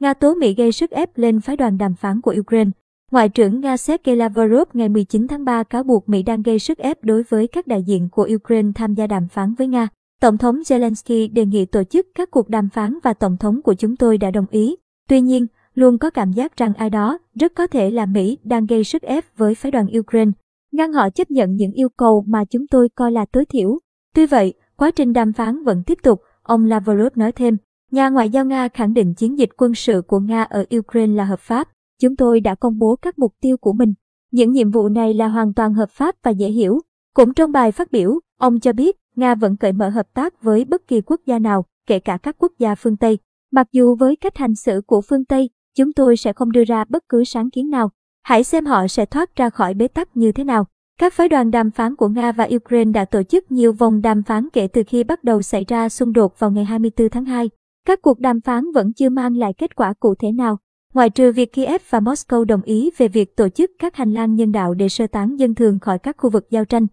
Nga tố Mỹ gây sức ép lên phái đoàn đàm phán của Ukraine. Ngoại trưởng Nga Sergei Lavrov ngày 19 tháng 3 cáo buộc Mỹ đang gây sức ép đối với các đại diện của Ukraine tham gia đàm phán với Nga. Tổng thống Zelensky đề nghị tổ chức các cuộc đàm phán và Tổng thống của chúng tôi đã đồng ý. Tuy nhiên, luôn có cảm giác rằng ai đó, rất có thể là Mỹ, đang gây sức ép với phái đoàn Ukraine, ngăn họ chấp nhận những yêu cầu mà chúng tôi coi là tối thiểu. Tuy vậy, quá trình đàm phán vẫn tiếp tục, ông Lavrov nói thêm. Nhà ngoại giao Nga khẳng định chiến dịch quân sự của Nga ở Ukraine là hợp pháp. Chúng tôi đã công bố các mục tiêu của mình. Những nhiệm vụ này là hoàn toàn hợp pháp và dễ hiểu. Cũng trong bài phát biểu, ông cho biết Nga vẫn cởi mở hợp tác với bất kỳ quốc gia nào, kể cả các quốc gia phương Tây. Mặc dù với cách hành xử của phương Tây, chúng tôi sẽ không đưa ra bất cứ sáng kiến nào. Hãy xem họ sẽ thoát ra khỏi bế tắc như thế nào. Các phái đoàn đàm phán của Nga và Ukraine đã tổ chức nhiều vòng đàm phán kể từ khi bắt đầu xảy ra xung đột vào ngày 24 tháng 2. Các cuộc đàm phán vẫn chưa mang lại kết quả cụ thể nào, ngoại trừ việc Kiev và Moscow đồng ý về việc tổ chức các hành lang nhân đạo để sơ tán dân thường khỏi các khu vực giao tranh.